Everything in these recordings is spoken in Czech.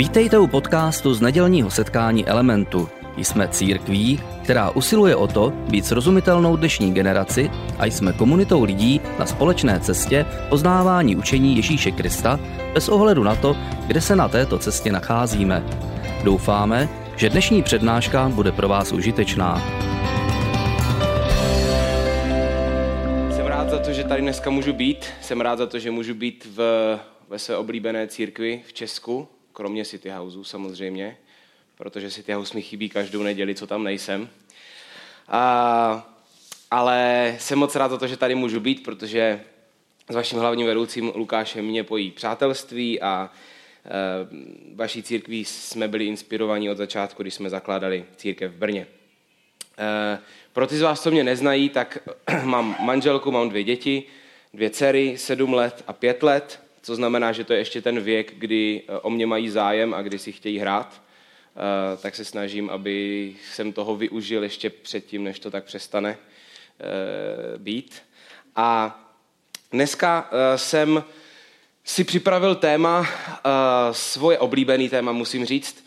Vítejte u podcastu z nedělního setkání Elementu. Jsme církví, která usiluje o to být srozumitelnou dnešní generaci a jsme komunitou lidí na společné cestě poznávání učení Ježíše Krista bez ohledu na to, kde se na této cestě nacházíme. Doufáme, že dnešní přednáška bude pro vás užitečná. Jsem rád za to, že tady dneska můžu být. Jsem rád za to, že můžu být v, ve své oblíbené církvi v Česku, kromě City Houseu samozřejmě, protože City House mi chybí každou neděli, co tam nejsem. A, ale jsem moc rád za to, že tady můžu být, protože s vaším hlavním vedoucím Lukášem mě pojí přátelství a e, vaší církví jsme byli inspirovaní od začátku, když jsme zakládali církev v Brně. E, pro ty z vás, co mě neznají, tak mám manželku, mám dvě děti, dvě dcery, sedm let a pět let co znamená, že to je ještě ten věk, kdy eh, o mě mají zájem a kdy si chtějí hrát, eh, tak se snažím, aby jsem toho využil ještě předtím, než to tak přestane eh, být. A dneska jsem si připravil téma, svoje oblíbený téma, musím říct,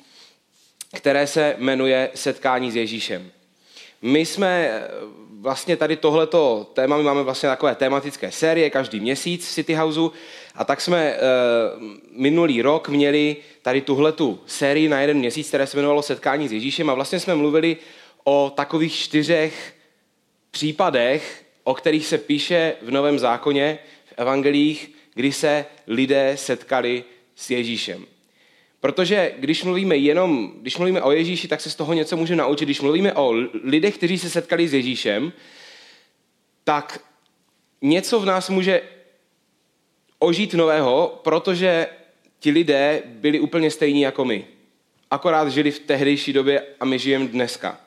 které se jmenuje Setkání s Ježíšem. My jsme vlastně tady tohleto téma, my máme vlastně takové tematické série každý měsíc v City Houseu a tak jsme uh, minulý rok měli tady tuhletu sérii na jeden měsíc, které se jmenovalo Setkání s Ježíšem a vlastně jsme mluvili o takových čtyřech případech, o kterých se píše v Novém zákoně, v evangelích, kdy se lidé setkali s Ježíšem. Protože když mluvíme jenom, když mluvíme o Ježíši, tak se z toho něco může naučit. Když mluvíme o lidech, kteří se setkali s Ježíšem, tak něco v nás může ožít nového, protože ti lidé byli úplně stejní jako my. Akorát žili v tehdejší době a my žijeme dneska.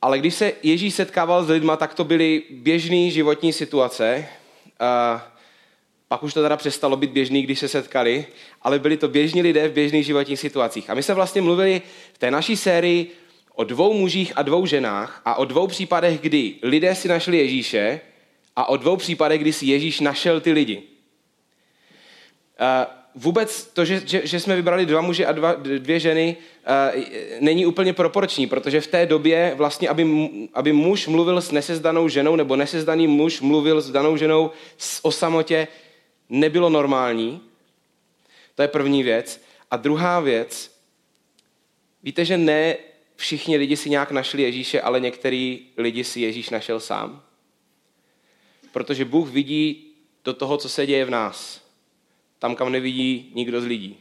Ale když se Ježíš setkával s lidma, tak to byly běžné životní situace. Pak už to teda přestalo být běžný, když se setkali, ale byli to běžní lidé v běžných životních situacích. A my jsme vlastně mluvili v té naší sérii o dvou mužích a dvou ženách a o dvou případech, kdy lidé si našli Ježíše a o dvou případech, kdy si Ježíš našel ty lidi. Vůbec to, že, že, že jsme vybrali dva muže a dva, dvě ženy, není úplně proporční, protože v té době vlastně, aby, aby muž mluvil s nesezdanou ženou nebo nesezdaný muž mluvil s danou ženou o samotě, nebylo normální. To je první věc. A druhá věc, víte, že ne všichni lidi si nějak našli Ježíše, ale některý lidi si Ježíš našel sám. Protože Bůh vidí do toho, co se děje v nás. Tam, kam nevidí nikdo z lidí.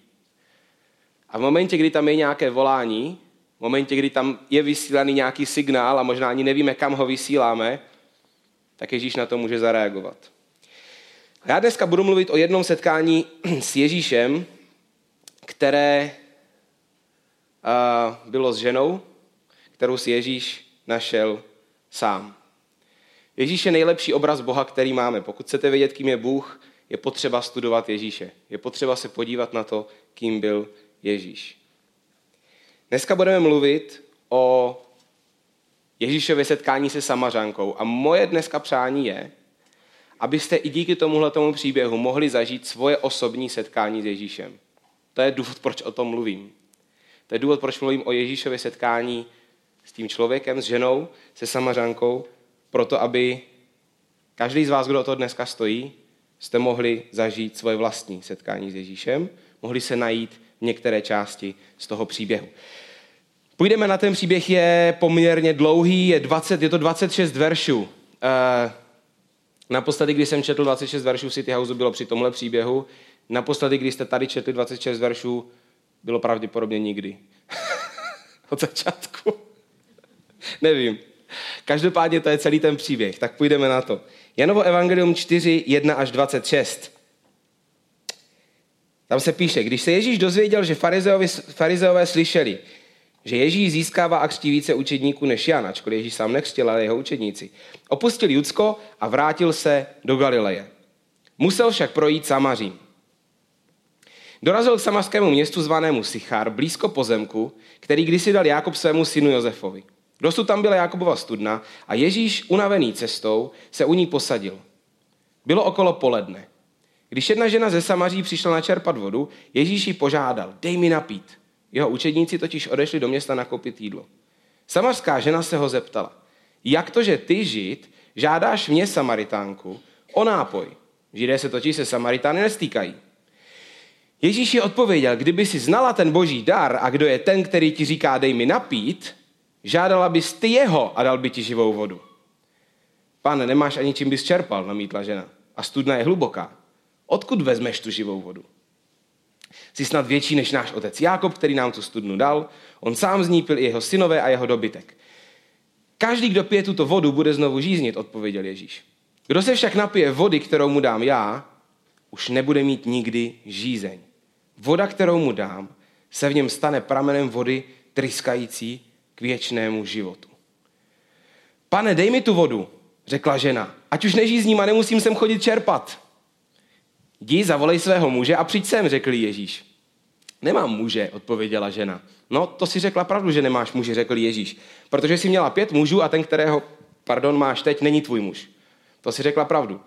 A v momentě, kdy tam je nějaké volání, v momentě, kdy tam je vysílaný nějaký signál a možná ani nevíme, kam ho vysíláme, tak Ježíš na to může zareagovat. Já dneska budu mluvit o jednom setkání s Ježíšem, které bylo s ženou, kterou si Ježíš našel sám. Ježíš je nejlepší obraz Boha, který máme. Pokud chcete vědět, kým je Bůh, je potřeba studovat Ježíše. Je potřeba se podívat na to, kým byl Ježíš. Dneska budeme mluvit o Ježíšově setkání se Samařankou. A moje dneska přání je, abyste i díky tomuhle tomu příběhu mohli zažít svoje osobní setkání s Ježíšem. To je důvod, proč o tom mluvím. To je důvod, proč mluvím o Ježíšově setkání s tím člověkem, s ženou, se samařankou, proto aby každý z vás, kdo o to dneska stojí, jste mohli zažít svoje vlastní setkání s Ježíšem, mohli se najít v některé části z toho příběhu. Půjdeme na ten příběh, je poměrně dlouhý, je, 20, je to 26 veršů. Naposledy, když jsem četl 26 veršů City Houseu, bylo při tomhle příběhu. Naposledy, když jste tady četli 26 veršů, bylo pravděpodobně nikdy. Od začátku. Nevím. Každopádně to je celý ten příběh, tak půjdeme na to. Janovo evangelium 4, 1 až 26. Tam se píše, když se Ježíš dozvěděl, že farizeovi, farizeové slyšeli, že Ježíš získává a křtí více učedníků než Jan, ačkoliv Ježíš sám nechřtil, ale jeho učedníci. Opustil Judsko a vrátil se do Galileje. Musel však projít Samařím. Dorazil k samařskému městu zvanému Sichar, blízko pozemku, který kdysi dal Jákob svému synu Josefovi. Dosud tam byla Jákobova studna a Ježíš, unavený cestou, se u ní posadil. Bylo okolo poledne. Když jedna žena ze Samaří přišla načerpat vodu, Ježíš ji požádal, dej mi napít. Jeho učedníci totiž odešli do města nakoupit jídlo. Samarská žena se ho zeptala, jak to, že ty, Žid, žádáš mě, Samaritánku, o nápoj? Židé se totiž se Samaritány nestýkají. Ježíš ji odpověděl, kdyby si znala ten boží dar a kdo je ten, který ti říká, dej mi napít, žádala bys ty jeho a dal by ti živou vodu. Pane, nemáš ani čím bys čerpal, namítla žena. A studna je hluboká. Odkud vezmeš tu živou vodu? Jsi snad větší než náš otec Jákob, který nám tu studnu dal. On sám z ní pil i jeho synové a jeho dobytek. Každý, kdo pije tuto vodu, bude znovu žíznit, odpověděl Ježíš. Kdo se však napije vody, kterou mu dám já, už nebude mít nikdy žízeň. Voda, kterou mu dám, se v něm stane pramenem vody tryskající k věčnému životu. Pane, dej mi tu vodu, řekla žena, ať už nežízním a nemusím sem chodit čerpat. Jdi, zavolej svého muže a přijď sem, řekl Ježíš. Nemám muže, odpověděla žena. No, to si řekla pravdu, že nemáš muže, řekl Ježíš. Protože jsi měla pět mužů a ten, kterého, pardon, máš teď, není tvůj muž. To si řekla pravdu.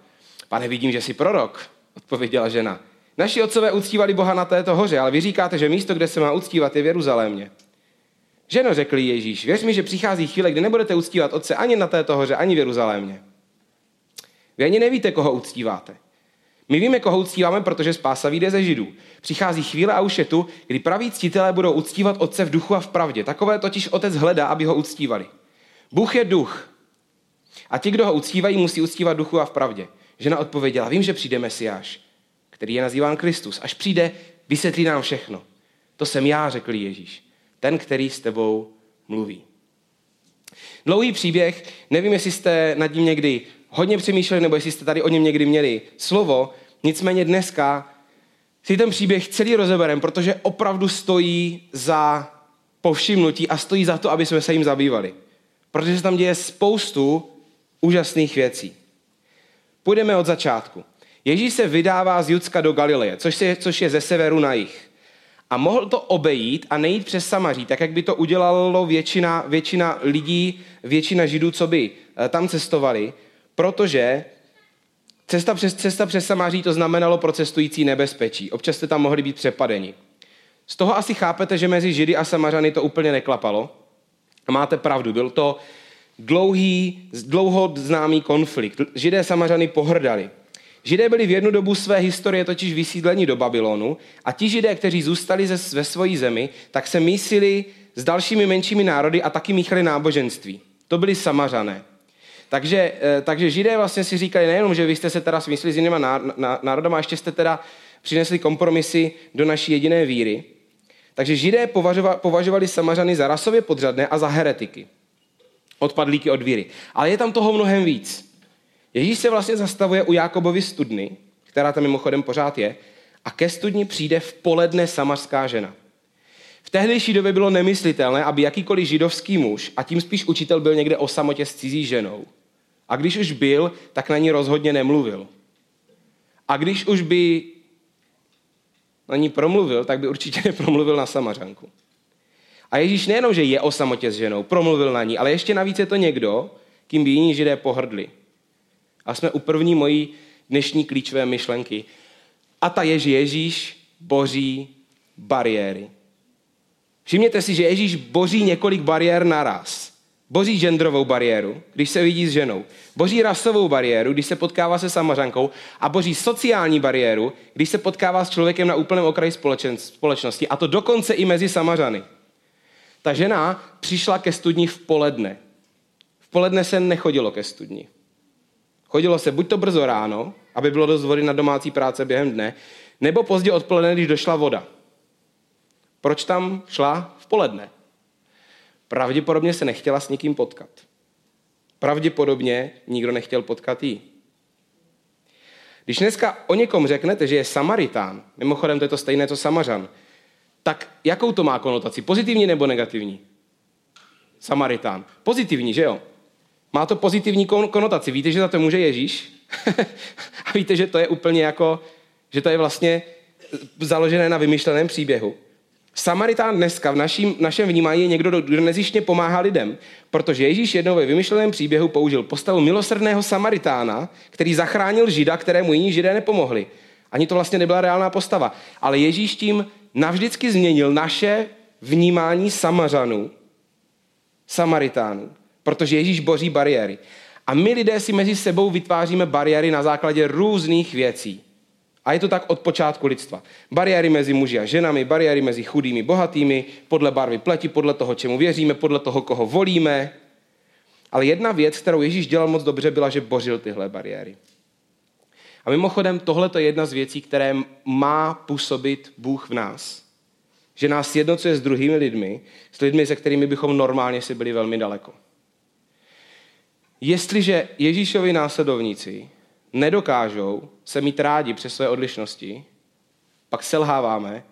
Pane, vidím, že jsi prorok, odpověděla žena. Naši otcové uctívali Boha na této hoře, ale vy říkáte, že místo, kde se má uctívat, je v Jeruzalémě. Ženo, řekl Ježíš, věř mi, že přichází chvíle, kdy nebudete uctívat Otce ani na této hoře, ani v Jeruzalémě. Vy ani nevíte, koho uctíváte. My víme, koho uctíváme, protože spása vyjde ze Židů. Přichází chvíle a už je tu, kdy praví ctitelé budou uctívat Otce v duchu a v pravdě. Takové totiž Otec hledá, aby ho uctívali. Bůh je duch. A ti, kdo ho uctívají, musí uctívat duchu a v pravdě. Žena odpověděla, vím, že přijde Mesiáš, který je nazýván Kristus. Až přijde, vysvětlí nám všechno. To jsem já, řekl Ježíš. Ten, který s tebou mluví. Dlouhý příběh, nevím, jestli jste nad ním někdy hodně přemýšleli, nebo jestli jste tady o něm někdy měli slovo, nicméně dneska si ten příběh celý rozeberem, protože opravdu stojí za povšimnutí a stojí za to, aby jsme se jim zabývali. Protože se tam děje spoustu úžasných věcí. Půjdeme od začátku. Ježíš se vydává z Judska do Galileje, což je, což je ze severu na jih. A mohl to obejít a nejít přes Samaří, tak jak by to udělalo většina, většina lidí, většina židů, co by eh, tam cestovali, protože cesta přes, cesta přes Samaří to znamenalo pro cestující nebezpečí. Občas jste tam mohli být přepadeni. Z toho asi chápete, že mezi Židy a Samařany to úplně neklapalo. A máte pravdu, byl to dlouhý, dlouho známý konflikt. Židé Samařany pohrdali. Židé byli v jednu dobu své historie totiž vysídleni do Babylonu a ti židé, kteří zůstali ze, ve své zemi, tak se mísili s dalšími menšími národy a taky míchali náboženství. To byli samařané. Takže, eh, takže židé vlastně si říkali nejenom, že vy jste se teda smyslili s jinýma národama, ještě jste teda přinesli kompromisy do naší jediné víry. Takže židé považovali, považovali samařany za rasově podřadné a za heretiky. Odpadlíky od víry. Ale je tam toho mnohem víc. Ježíš se vlastně zastavuje u Jákobovy studny, která tam mimochodem pořád je, a ke studni přijde v poledne samařská žena. V tehdejší době bylo nemyslitelné, aby jakýkoliv židovský muž, a tím spíš učitel, byl někde o samotě s cizí ženou. A když už byl, tak na ní rozhodně nemluvil. A když už by na ní promluvil, tak by určitě nepromluvil na samařanku. A Ježíš nejenom, že je o samotě s ženou, promluvil na ní, ale ještě navíc je to někdo, kým by jiní židé pohrdli. A jsme u první mojí dnešní klíčové myšlenky. A ta je, že Ježíš boří bariéry. Všimněte si, že Ježíš boří několik bariér naraz. Boří genderovou bariéru, když se vidí s ženou. Boří rasovou bariéru, když se potkává se samařankou. A boří sociální bariéru, když se potkává s člověkem na úplném okraji společnosti. A to dokonce i mezi samařany. Ta žena přišla ke studni v poledne. V poledne se nechodilo ke studni. Chodilo se buď to brzo ráno, aby bylo dost vody na domácí práce během dne, nebo pozdě odpoledne, když došla voda. Proč tam šla v poledne? Pravděpodobně se nechtěla s nikým potkat. Pravděpodobně nikdo nechtěl potkat jí. Když dneska o někom řeknete, že je Samaritán, mimochodem to je to stejné, co Samařan, tak jakou to má konotaci? Pozitivní nebo negativní? Samaritán. Pozitivní, že jo? Má to pozitivní konotaci. Víte, že za to může Ježíš? a víte, že to je úplně jako, že to je vlastně založené na vymyšleném příběhu. Samaritán dneska v naším, našem vnímání je někdo, kdo nezištně pomáhá lidem, protože Ježíš jednou ve vymyšleném příběhu použil postavu milosrdného Samaritána, který zachránil Žida, kterému jiní Židé nepomohli. Ani to vlastně nebyla reálná postava. Ale Ježíš tím navždycky změnil naše vnímání Samařanů, Samaritánů, protože Ježíš boří bariéry. A my lidé si mezi sebou vytváříme bariéry na základě různých věcí. A je to tak od počátku lidstva. Bariéry mezi muži a ženami, bariéry mezi chudými, bohatými, podle barvy pleti, podle toho, čemu věříme, podle toho, koho volíme. Ale jedna věc, kterou Ježíš dělal moc dobře, byla, že bořil tyhle bariéry. A mimochodem, tohle je jedna z věcí, které má působit Bůh v nás. Že nás jednocuje s druhými lidmi, s lidmi, se kterými bychom normálně si byli velmi daleko. Jestliže Ježíšovi následovníci nedokážou se mít rádi přes své odlišnosti, pak selháváme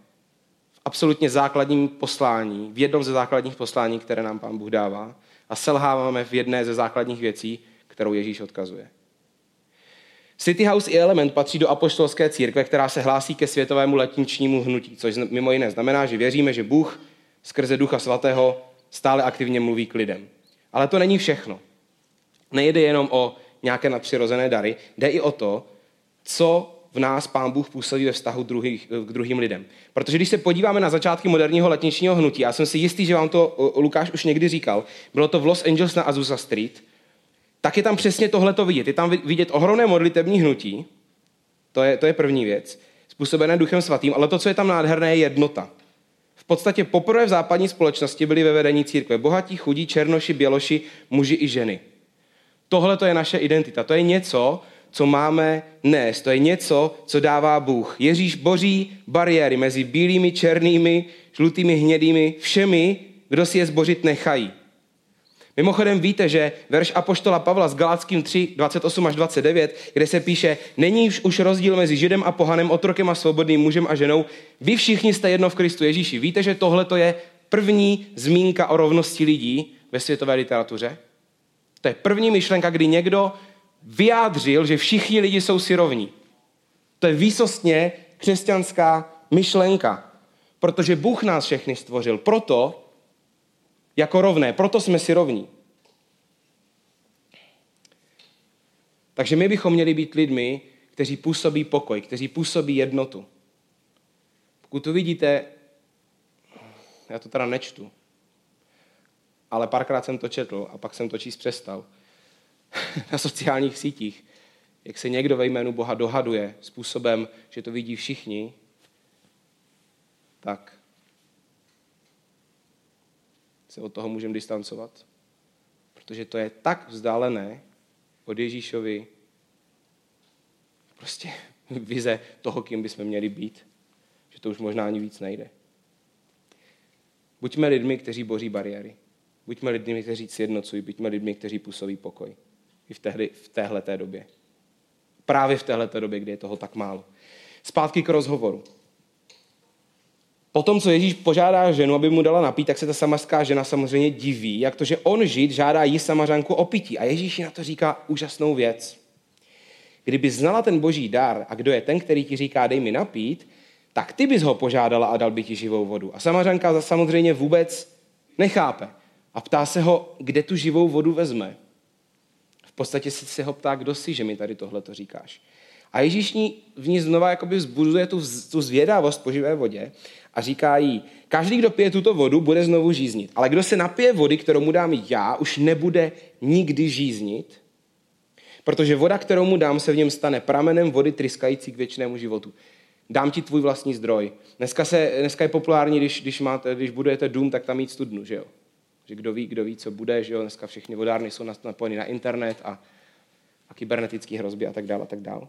v absolutně základním poslání, v jednom ze základních poslání, které nám Pán Bůh dává, a selháváme v jedné ze základních věcí, kterou Ježíš odkazuje. City House i Element patří do apoštolské církve, která se hlásí ke světovému letničnímu hnutí, což mimo jiné znamená, že věříme, že Bůh skrze Ducha Svatého stále aktivně mluví k lidem. Ale to není všechno. Nejde jenom o nějaké nadpřirozené dary, jde i o to, co v nás Pán Bůh působí ve vztahu druhých, k druhým lidem. Protože když se podíváme na začátky moderního letničního hnutí, já jsem si jistý, že vám to Lukáš už někdy říkal, bylo to v Los Angeles na Azusa Street, tak je tam přesně tohleto vidět. Je tam vidět ohromné modlitební hnutí, to je, to je první věc, způsobené duchem svatým, ale to, co je tam nádherné, je jednota. V podstatě poprvé v západní společnosti byli ve vedení církve bohatí, chudí, černoši, běloši, muži i ženy. Tohle to je naše identita. To je něco, co máme nést. To je něco, co dává Bůh. Ježíš boří bariéry mezi bílými, černými, žlutými, hnědými, všemi, kdo si je zbořit nechají. Mimochodem víte, že verš Apoštola Pavla s Galackým 3, 28 až 29, kde se píše, není už rozdíl mezi Židem a pohanem, otrokem a svobodným mužem a ženou, vy všichni jste jedno v Kristu Ježíši. Víte, že tohle je první zmínka o rovnosti lidí ve světové literatuře? To je první myšlenka, kdy někdo vyjádřil, že všichni lidi jsou si rovní. To je výsostně křesťanská myšlenka. Protože Bůh nás všechny stvořil. Proto jako rovné, proto jsme si rovní. Takže my bychom měli být lidmi, kteří působí pokoj, kteří působí jednotu. Pokud to vidíte, já to teda nečtu, ale párkrát jsem to četl a pak jsem to číst přestal na sociálních sítích, jak se někdo ve jménu Boha dohaduje způsobem, že to vidí všichni, tak se od toho můžeme distancovat. Protože to je tak vzdálené od Ježíšovi prostě vize toho, kým bychom měli být, že to už možná ani víc nejde. Buďme lidmi, kteří boří bariéry. Buďme lidmi, kteří sjednocují, buďme lidmi, kteří působí pokoj. I v, tehdy, v téhleté době. Právě v téhleté době, kdy je toho tak málo. Zpátky k rozhovoru. Potom, co Ježíš požádá ženu, aby mu dala napít, tak se ta samařská žena samozřejmě diví, jak to, že on žid žádá jí samařanku o pití. A Ježíš na to říká úžasnou věc. Kdyby znala ten boží dar a kdo je ten, který ti říká, dej mi napít, tak ty bys ho požádala a dal by ti živou vodu. A samařanka samozřejmě vůbec nechápe. A ptá se ho, kde tu živou vodu vezme. V podstatě se ho ptá, kdo si, že mi tady tohle to říkáš. A Ježíš v ní znova jakoby vzbuzuje tu, tu zvědavost po živé vodě a říká jí, každý, kdo pije tuto vodu, bude znovu žíznit. Ale kdo se napije vody, kterou mu dám já, už nebude nikdy žíznit, protože voda, kterou mu dám, se v něm stane pramenem vody tryskající k věčnému životu. Dám ti tvůj vlastní zdroj. Dneska, se, dneska je populární, když, když, máte, když budujete dům, tak tam mít studnu, že jo? Že kdo ví, kdo ví, co bude, že jo? Dneska všechny vodárny jsou napojeny na internet a, a kybernetické hrozby a tak dále a tak dále.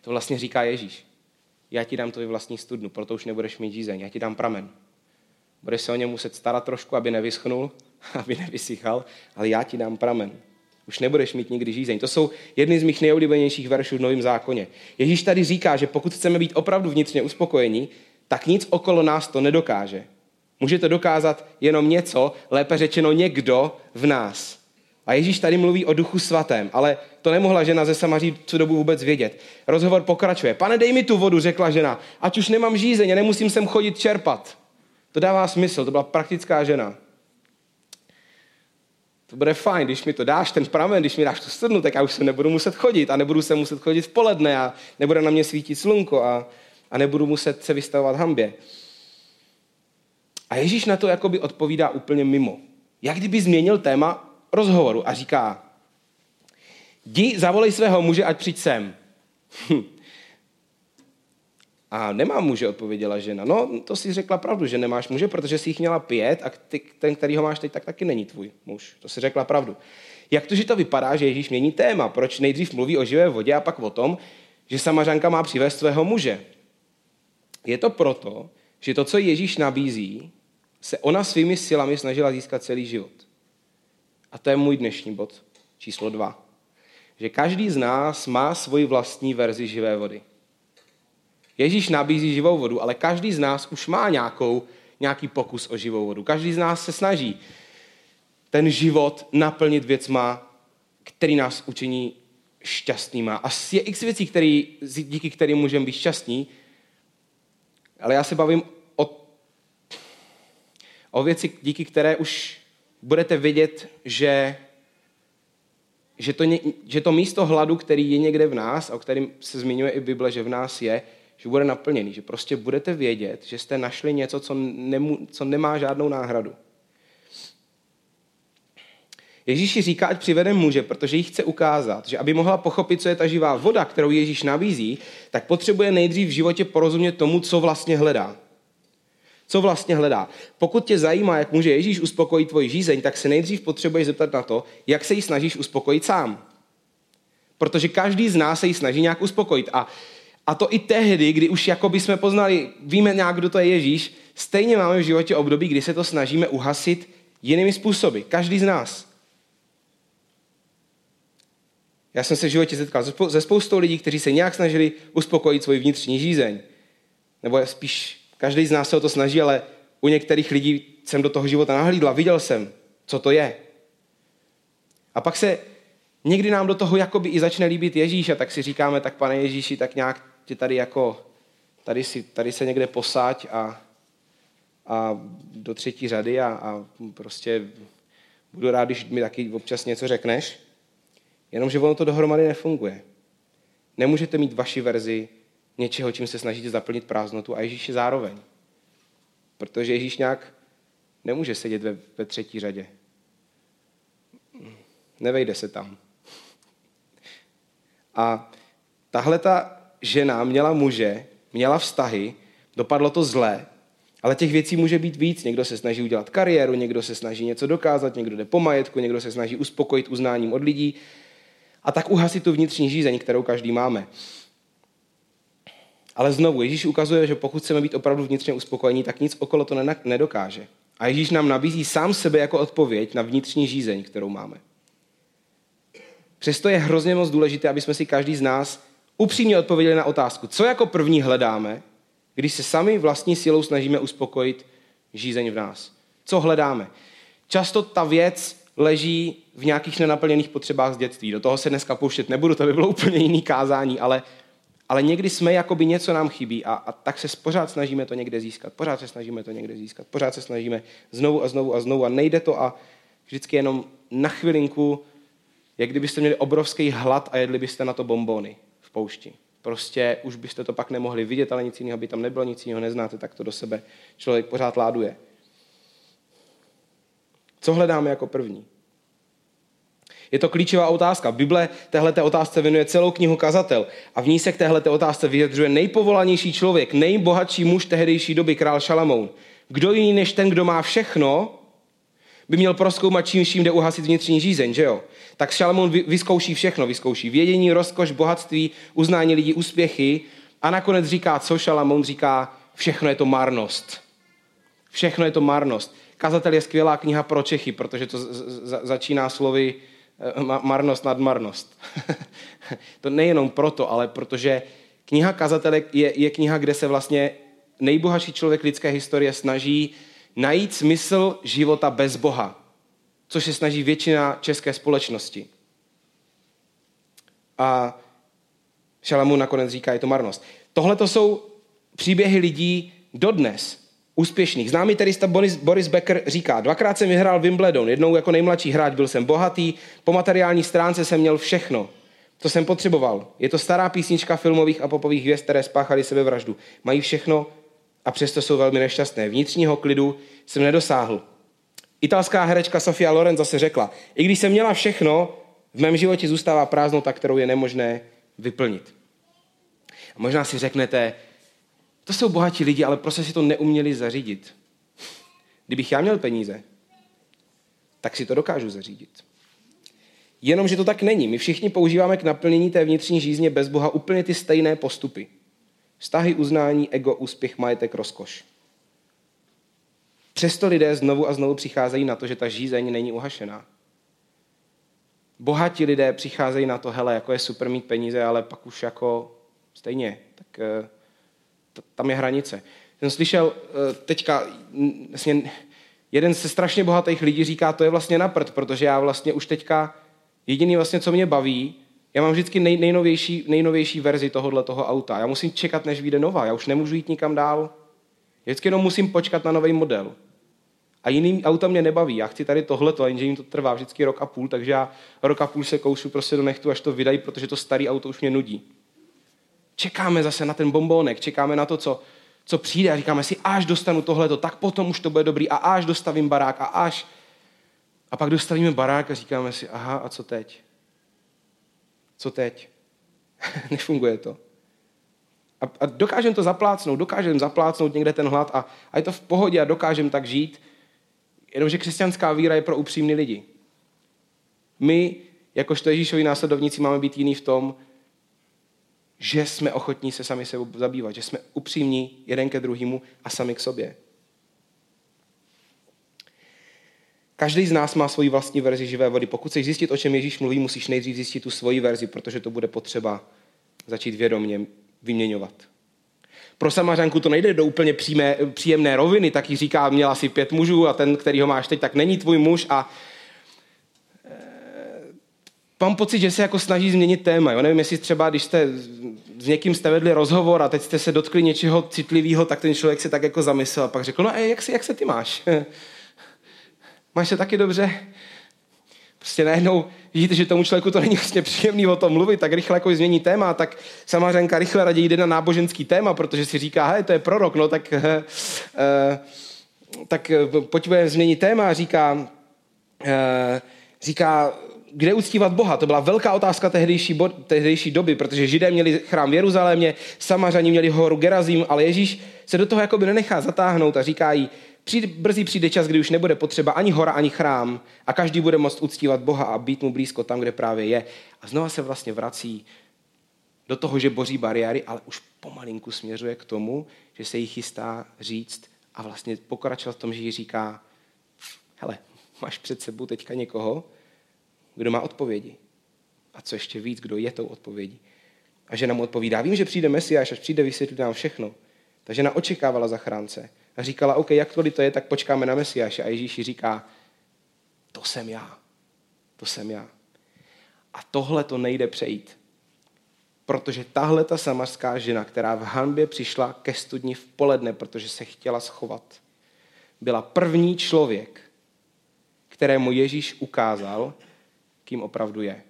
To vlastně říká Ježíš. Já ti dám tvůj vlastní studnu, proto už nebudeš mít žízeň. Já ti dám pramen. Budeš se o ně muset starat trošku, aby nevyschnul, aby nevysychal, ale já ti dám pramen. Už nebudeš mít nikdy žízeň. To jsou jedny z mých nejoblíbenějších veršů v Novém zákoně. Ježíš tady říká, že pokud chceme být opravdu vnitřně uspokojení, tak nic okolo nás to nedokáže. Může to dokázat jenom něco, lépe řečeno někdo v nás. A Ježíš tady mluví o duchu svatém, ale to nemohla žena ze Samaří tu dobu vůbec vědět. Rozhovor pokračuje. Pane, dej mi tu vodu, řekla žena, ať už nemám žízeň a nemusím sem chodit čerpat. To dává smysl, to byla praktická žena. to bude fajn, když mi to dáš, ten pramen, když mi dáš tu strnu, tak já už se nebudu muset chodit a nebudu se muset chodit v poledne a nebude na mě svítit slunko a, a nebudu muset se vystavovat hambě. A Ježíš na to jakoby odpovídá úplně mimo. Jak kdyby změnil téma rozhovoru a říká, jdi, zavolej svého muže, ať přijď sem. A nemám muže, odpověděla žena. No, to si řekla pravdu, že nemáš muže, protože jsi jich měla pět a ty, ten, který ho máš teď, tak taky není tvůj muž. To si řekla pravdu. Jak to, že to vypadá, že Ježíš mění téma? Proč nejdřív mluví o živé vodě a pak o tom, že samařanka má přivést svého muže? Je to proto, že to, co Ježíš nabízí, se ona svými silami snažila získat celý život. A to je můj dnešní bod číslo dva. Že každý z nás má svoji vlastní verzi živé vody. Ježíš nabízí živou vodu, ale každý z nás už má nějakou, nějaký pokus o živou vodu. Každý z nás se snaží ten život naplnit věcma, který nás učiní šťastnýma. A je x věcí, který, díky kterým můžeme být šťastní, ale já se bavím o, věci, díky které už budete vědět, že, že, to, že to místo hladu, který je někde v nás, a o kterém se zmiňuje i Bible, že v nás je, že bude naplněný, že prostě budete vědět, že jste našli něco, co, nemu, co nemá žádnou náhradu. Ježíši říká, ať přivede muže, protože jí chce ukázat, že aby mohla pochopit, co je ta živá voda, kterou Ježíš nabízí, tak potřebuje nejdřív v životě porozumět tomu, co vlastně hledá. Co vlastně hledá? Pokud tě zajímá, jak může Ježíš uspokojit tvoji žízeň, tak se nejdřív potřebuješ zeptat na to, jak se jí snažíš uspokojit sám. Protože každý z nás se jí snaží nějak uspokojit. A a to i tehdy, kdy už jako by jsme poznali, víme nějak, kdo to je Ježíš, stejně máme v životě období, kdy se to snažíme uhasit jinými způsoby. Každý z nás. Já jsem se v životě setkal se spoustou lidí, kteří se nějak snažili uspokojit svůj vnitřní žízeň. Nebo spíš každý z nás se o to snaží, ale u některých lidí jsem do toho života nahlídl a viděl jsem, co to je. A pak se někdy nám do toho jakoby i začne líbit Ježíš a tak si říkáme, tak pane Ježíši, tak nějak tě tady jako, tady, si, tady se někde posáď a, a do třetí řady a, a prostě budu rád, když mi taky občas něco řekneš. Jenomže ono to dohromady nefunguje. Nemůžete mít vaši verzi něčeho, čím se snažíte zaplnit prázdnotu a Ježíš je zároveň. Protože Ježíš nějak nemůže sedět ve, ve třetí řadě. Nevejde se tam. A tahle ta žena měla muže, měla vztahy, dopadlo to zlé, ale těch věcí může být víc. Někdo se snaží udělat kariéru, někdo se snaží něco dokázat, někdo jde po majetku, někdo se snaží uspokojit uznáním od lidí a tak uhasit tu vnitřní žízeň, kterou každý máme. Ale znovu, Ježíš ukazuje, že pokud chceme být opravdu vnitřně uspokojení, tak nic okolo to nedokáže. A Ježíš nám nabízí sám sebe jako odpověď na vnitřní žízeň, kterou máme. Přesto je hrozně moc důležité, aby jsme si každý z nás upřímně odpověděli na otázku, co jako první hledáme, když se sami vlastní silou snažíme uspokojit žízeň v nás. Co hledáme? Často ta věc leží v nějakých nenaplněných potřebách z dětství. Do toho se dneska pouštět nebudu, to by bylo úplně jiný kázání, ale, ale někdy jsme, jako by něco nám chybí a, a tak se pořád snažíme to někde získat, pořád se snažíme to někde získat, pořád se snažíme znovu a znovu a znovu a nejde to a vždycky jenom na chvilinku, jak kdybyste měli obrovský hlad a jedli byste na to bombony poušti. Prostě už byste to pak nemohli vidět, ale nic jiného by tam nebylo, nic jiného neznáte, tak to do sebe člověk pořád láduje. Co hledáme jako první? Je to klíčová otázka. Bible téhle otázce věnuje celou knihu Kazatel a v ní se k téhle otázce vyjadřuje nejpovolanější člověk, nejbohatší muž tehdejší doby, král Šalamoun. Kdo jiný než ten, kdo má všechno, by měl proskoumat, čím vším jde uhasit vnitřní žízeň, že jo? Tak Šalamoun vyzkouší všechno, vyzkouší vědění, rozkoš, bohatství, uznání lidí, úspěchy a nakonec říká, co Šalamoun říká, všechno je to marnost. Všechno je to marnost. Kazatel je skvělá kniha pro Čechy, protože to začíná slovy marnost nad marnost. to nejenom proto, ale protože kniha Kazatelek je, je kniha, kde se vlastně nejbohatší člověk lidské historie snaží najít smysl života bez Boha, což se snaží většina české společnosti. A Šalamu nakonec říká, je to marnost. Tohle to jsou příběhy lidí dodnes. Úspěšných. Známý tenista Boris, Boris Becker říká, dvakrát jsem vyhrál Wimbledon, jednou jako nejmladší hráč byl jsem bohatý, po materiální stránce jsem měl všechno, co jsem potřeboval. Je to stará písnička filmových a popových hvězd, které spáchali sebevraždu. Mají všechno a přesto jsou velmi nešťastné. Vnitřního klidu jsem nedosáhl. Italská herečka Sofia Loren zase řekla, i když jsem měla všechno, v mém životě zůstává prázdnota, kterou je nemožné vyplnit. A možná si řeknete, to jsou bohatí lidi, ale prostě si to neuměli zařídit. Kdybych já měl peníze, tak si to dokážu zařídit. Jenomže to tak není. My všichni používáme k naplnění té vnitřní žízně bez Boha úplně ty stejné postupy. Vztahy, uznání, ego, úspěch, majetek, rozkoš. Přesto lidé znovu a znovu přicházejí na to, že ta žízeň není uhašená. Bohatí lidé přicházejí na to, hele, jako je super mít peníze, ale pak už jako stejně, tak eh, tam je hranice. Jsem slyšel eh, teďka, vlastně jeden ze strašně bohatých lidí říká, to je vlastně na prd, protože já vlastně už teďka, jediný vlastně, co mě baví, já mám vždycky nej, nejnovější, nejnovější verzi tohohle toho auta. Já musím čekat, než vyjde nová. Já už nemůžu jít nikam dál. Vždycky jenom musím počkat na nový model. A jiný auta mě nebaví. Já chci tady tohleto, jenže jim to trvá vždycky rok a půl, takže já rok a půl se koušu prostě do nechtu, až to vydají, protože to starý auto už mě nudí. Čekáme zase na ten bombónek, čekáme na to, co, co přijde a říkáme si, až dostanu tohleto, tak potom už to bude dobrý a až dostavím barák a až. A pak dostavíme barák a říkáme si, aha, a co teď? Co teď? Nefunguje to. A, a dokážeme to zaplácnout, dokážeme zaplácnout někde ten hlad a, a je to v pohodě a dokážeme tak žít, jenomže křesťanská víra je pro upřímný lidi. My, jakožto Ježíšovi následovníci, máme být jiný v tom, že jsme ochotní se sami sebou zabývat, že jsme upřímní jeden ke druhému a sami k sobě. Každý z nás má svoji vlastní verzi živé vody. Pokud chceš zjistit, o čem Ježíš mluví, musíš nejdřív zjistit tu svoji verzi, protože to bude potřeba začít vědomě vyměňovat. Pro samařanku to nejde do úplně přímé, příjemné roviny, tak jí říká, měla si pět mužů a ten, který ho máš teď, tak není tvůj muž a mám pocit, že se jako snaží změnit téma. Jo? Nevím, jestli třeba, když jste s někým jste vedli rozhovor a teď jste se dotkli něčeho citlivého, tak ten člověk se tak jako zamyslel a pak řekl, no a jak, jak se ty máš? máš se taky dobře? Prostě najednou vidíte, že tomu člověku to není vlastně příjemný o tom mluvit, tak rychle jako změní téma, tak samařenka rychle raději jde na náboženský téma, protože si říká, hej, to je prorok, no tak, uh, tak pojďme změnit téma a říká, uh, říká, kde uctívat Boha? To byla velká otázka tehdejší, bo, tehdejší doby, protože Židé měli chrám v Jeruzalémě, Samařani měli horu Gerazim, ale Ježíš se do toho jakoby nenechá zatáhnout a říká jí, přijde, brzy přijde čas, kdy už nebude potřeba ani hora, ani chrám a každý bude moct uctívat Boha a být mu blízko tam, kde právě je. A znova se vlastně vrací do toho, že boří bariéry, ale už pomalinku směřuje k tomu, že se jí chystá říct a vlastně pokračovat v tom, že jí říká, hele, máš před sebou teďka někoho, kdo má odpovědi. A co ještě víc, kdo je tou odpovědí. A žena mu odpovídá, vím, že přijde Mesiáš, až přijde, vysvětlí nám všechno. Ta žena očekávala zachránce a říkala, OK, jakkoliv to je, tak počkáme na Mesiáše. A Ježíš říká, to jsem já. To jsem já. A tohle to nejde přejít. Protože tahle ta samařská žena, která v hanbě přišla ke studni v poledne, protože se chtěla schovat, byla první člověk, kterému Ježíš ukázal, kým opravdu je.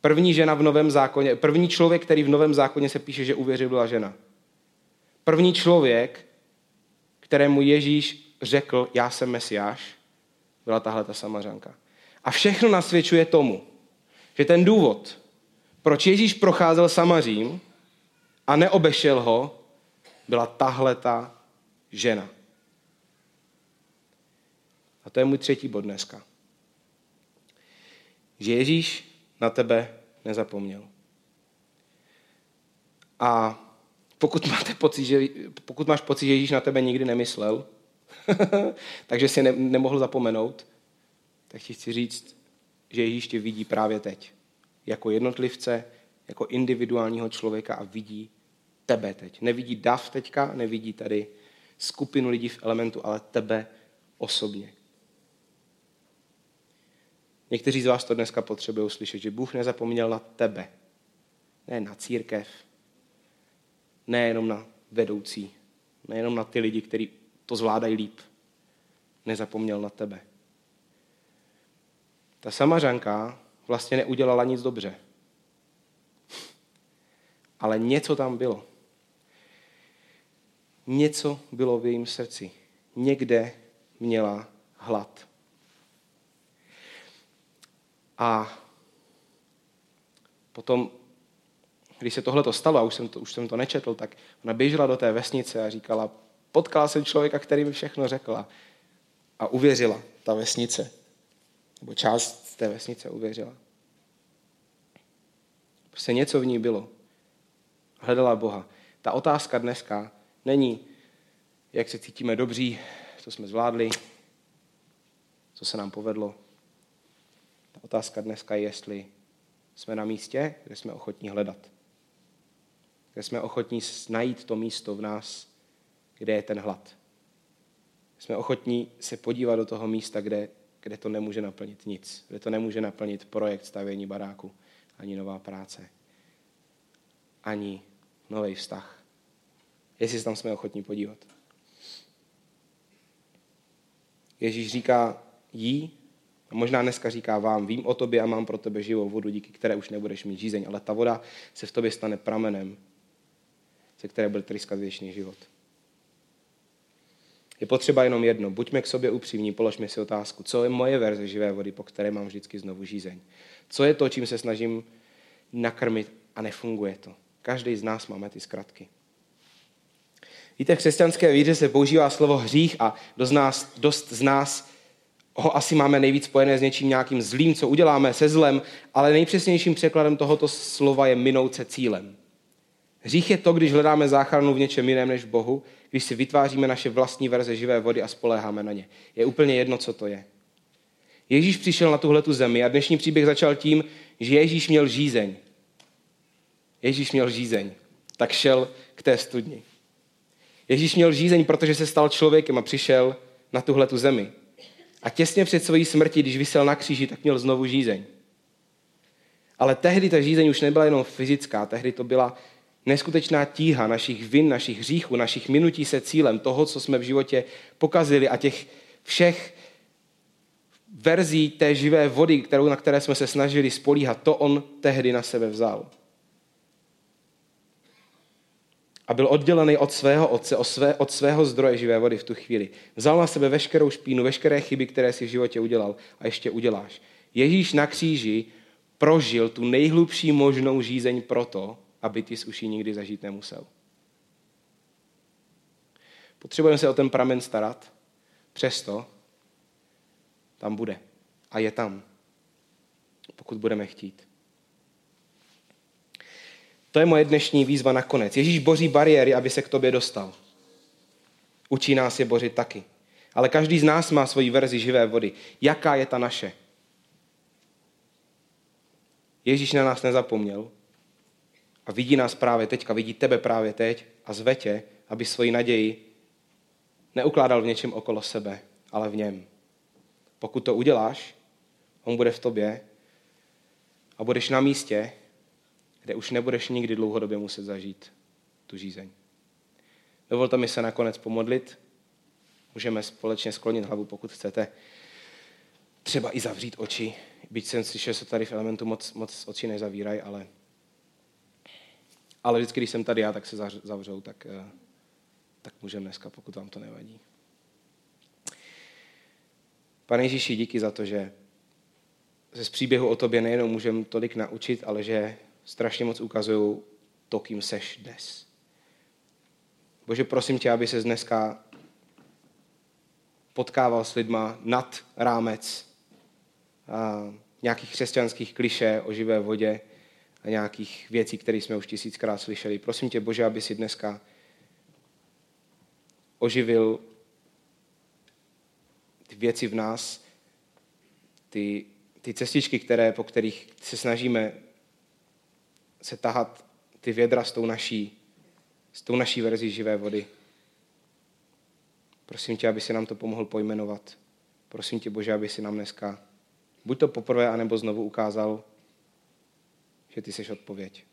První žena v Novém zákoně, první člověk, který v Novém zákoně se píše, že uvěřil, byla žena. První člověk, kterému Ježíš řekl, já jsem Mesiáš, byla tahle ta samařanka. A všechno nasvědčuje tomu, že ten důvod, proč Ježíš procházel Samařím a neobešel ho, byla tahle ta žena. A to je můj třetí bod dneska že Ježíš na tebe nezapomněl. A pokud, máte pocit, že, pokud máš pocit, že Ježíš na tebe nikdy nemyslel, takže si ne, nemohl zapomenout, tak ti chci říct, že Ježíš tě vidí právě teď. Jako jednotlivce, jako individuálního člověka a vidí tebe teď. Nevidí dav teďka, nevidí tady skupinu lidí v elementu, ale tebe osobně. Někteří z vás to dneska potřebují slyšet, že Bůh nezapomněl na tebe, ne na církev, ne jenom na vedoucí nejenom na ty lidi, kteří to zvládají líp. Nezapomněl na tebe. Ta samařanka vlastně neudělala nic dobře. Ale něco tam bylo. Něco bylo v jejím srdci. Někde měla hlad. A potom, když se tohle to stalo, a už jsem to, už jsem to nečetl, tak ona běžela do té vesnice a říkala, potkala jsem člověka, který mi všechno řekla. A uvěřila ta vesnice. Nebo část té vesnice uvěřila. Prostě něco v ní bylo. Hledala Boha. Ta otázka dneska není, jak se cítíme dobří, co jsme zvládli, co se nám povedlo. Otázka dneska je, jestli jsme na místě, kde jsme ochotní hledat. Kde jsme ochotní najít to místo v nás, kde je ten hlad. Jsme ochotní se podívat do toho místa, kde, kde to nemůže naplnit nic. Kde to nemůže naplnit projekt stavění baráku, ani nová práce, ani nový vztah. Jestli se tam jsme ochotní podívat. Ježíš říká jí, a možná dneska říká vám, vím o tobě a mám pro tebe živou vodu, díky které už nebudeš mít žízeň, ale ta voda se v tobě stane pramenem, ze které bude tryskat věčný život. Je potřeba jenom jedno. Buďme k sobě upřímní, položme si otázku, co je moje verze živé vody, po které mám vždycky znovu žízeň. Co je to, čím se snažím nakrmit a nefunguje to. Každý z nás máme ty zkratky. Víte, v křesťanské víře se používá slovo hřích a dost, nás, dost z nás ho asi máme nejvíc spojené s něčím nějakým zlým, co uděláme se zlem, ale nejpřesnějším překladem tohoto slova je minout se cílem. Hřích je to, když hledáme záchranu v něčem jiném než v Bohu, když si vytváříme naše vlastní verze živé vody a spoléháme na ně. Je úplně jedno, co to je. Ježíš přišel na tuhle zemi a dnešní příběh začal tím, že Ježíš měl žízeň. Ježíš měl žízeň, tak šel k té studni. Ježíš měl žízeň, protože se stal člověkem a přišel na tuhle zemi. A těsně před svojí smrtí, když vysel na kříži, tak měl znovu žízeň. Ale tehdy ta žízeň už nebyla jenom fyzická, tehdy to byla neskutečná tíha našich vin, našich hříchů, našich minutí se cílem, toho, co jsme v životě pokazili a těch všech verzí té živé vody, kterou, na které jsme se snažili spolíhat, to on tehdy na sebe vzal. A byl oddělený od svého otce, od, své, od svého zdroje živé vody v tu chvíli. Vzal na sebe veškerou špínu, veškeré chyby, které si v životě udělal a ještě uděláš. Ježíš na kříži prožil tu nejhlubší možnou žízeň proto, aby ty už ji nikdy zažít nemusel. Potřebujeme se o ten pramen starat, přesto tam bude. A je tam, pokud budeme chtít. To je moje dnešní výzva nakonec. Ježíš boří bariéry, aby se k tobě dostal. Učí nás je bořit taky. Ale každý z nás má svoji verzi živé vody. Jaká je ta naše? Ježíš na nás nezapomněl a vidí nás právě teďka, vidí tebe právě teď a zve tě, aby svoji naději neukládal v něčem okolo sebe, ale v něm. Pokud to uděláš, on bude v tobě a budeš na místě, kde už nebudeš nikdy dlouhodobě muset zažít tu žízeň. Dovolte mi se nakonec pomodlit. Můžeme společně sklonit hlavu, pokud chcete. Třeba i zavřít oči. Byť jsem slyšel, že se tady v elementu moc, moc oči nezavírají, ale, ale vždycky, když jsem tady já, tak se zavřou, tak, eh, tak můžeme dneska, pokud vám to nevadí. Pane Ježíši, díky za to, že ze z příběhu o tobě nejenom můžeme tolik naučit, ale že strašně moc ukazují to, kým seš dnes. Bože, prosím tě, aby se dneska potkával s lidma nad rámec a nějakých křesťanských kliše o živé vodě a nějakých věcí, které jsme už tisíckrát slyšeli. Prosím tě, Bože, aby si dneska oživil ty věci v nás, ty, ty cestičky, které, po kterých se snažíme se tahat ty vědra s tou naší, s tou naší verzí živé vody. Prosím tě, aby si nám to pomohl pojmenovat. Prosím tě, Bože, aby si nám dneska buď to poprvé, anebo znovu ukázal, že ty jsi odpověď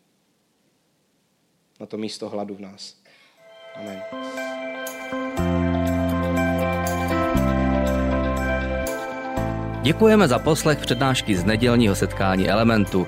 na to místo hladu v nás. Amen. Děkujeme za poslech přednášky z nedělního setkání Elementu.